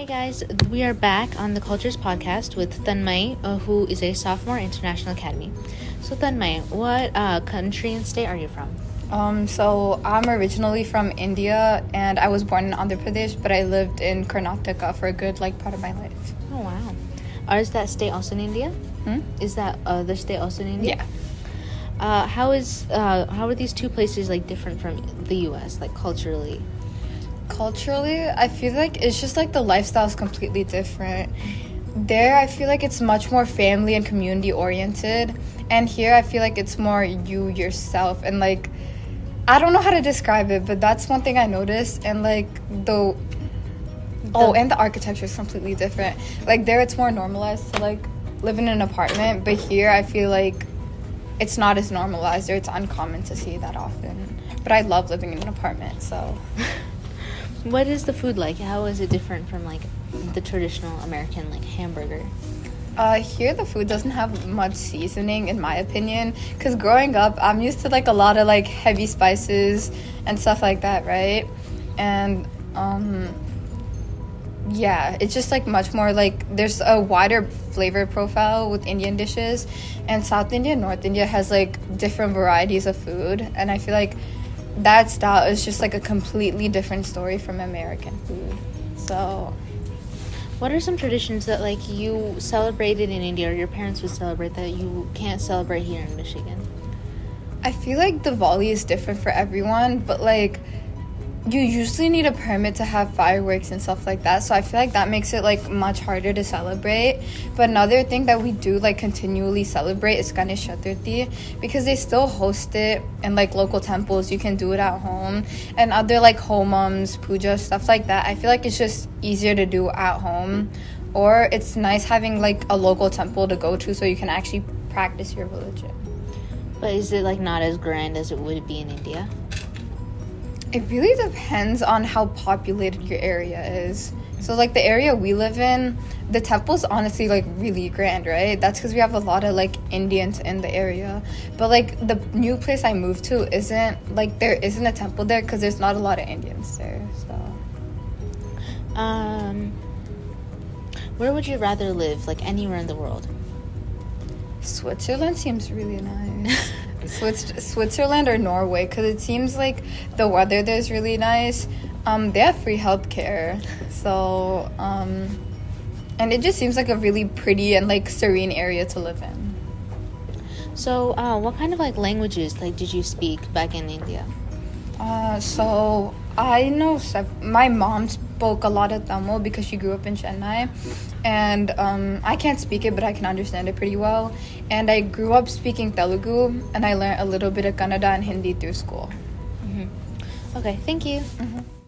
Hey guys, we are back on the Cultures Podcast with Tanmayee, uh, who is a sophomore at International Academy. So, Tanmayee, what uh, country and state are you from? Um, so I'm originally from India, and I was born in Andhra Pradesh, but I lived in Karnataka for a good like part of my life. Oh wow! Or is that state also in India? Hmm? Is that other state also in India? Yeah. Uh, how is uh, how are these two places like different from the U.S. like culturally? Culturally, I feel like it's just like the lifestyle is completely different. There, I feel like it's much more family and community oriented, and here I feel like it's more you yourself and like I don't know how to describe it, but that's one thing I noticed. And like the oh, and the architecture is completely different. Like there, it's more normalized to like live in an apartment, but here I feel like it's not as normalized or it's uncommon to see that often. But I love living in an apartment, so. What is the food like? How is it different from like the traditional American like hamburger? Uh, here the food doesn't have much seasoning in my opinion because growing up i'm used to like a lot of like heavy spices and stuff like that right and um yeah it's just like much more like there's a wider flavor profile with indian dishes and south india north india has like different varieties of food and i feel like that style is just like a completely different story from american food so What are some traditions that like you celebrated in India or your parents would celebrate that you can't celebrate here in Michigan? I feel like the Diwali is different for everyone, but like you usually need a permit to have fireworks and stuff like that. So I feel like that makes it like much harder to celebrate. But another thing that we do like continually celebrate is Ganesh Chaturthi because they still host it in like local temples. You can do it at home and other like homams, puja stuff like that. I feel like it's just easier to do at home or it's nice having like a local temple to go to so you can actually practice your religion. But is it like not as grand as it would be in India? It really depends on how populated your area is. So, like the area we live in, the temple's honestly like really grand, right? That's because we have a lot of like Indians in the area. But like the new place I moved to isn't like there isn't a temple there because there's not a lot of Indians there. So, Um, where would you rather live? Like anywhere in the world? Switzerland seems really nice. Swiss- Switzerland or Norway because it seems like the weather there's really nice. Um, they have free healthcare, so um, and it just seems like a really pretty and like serene area to live in. So, uh, what kind of like languages like did you speak back in India? Uh, so I know sev- my mom spoke a lot of Tamil because she grew up in Chennai, and um, I can't speak it, but I can understand it pretty well. And I grew up speaking Telugu, and I learned a little bit of Kannada and Hindi through school. Okay, thank you. Mhm.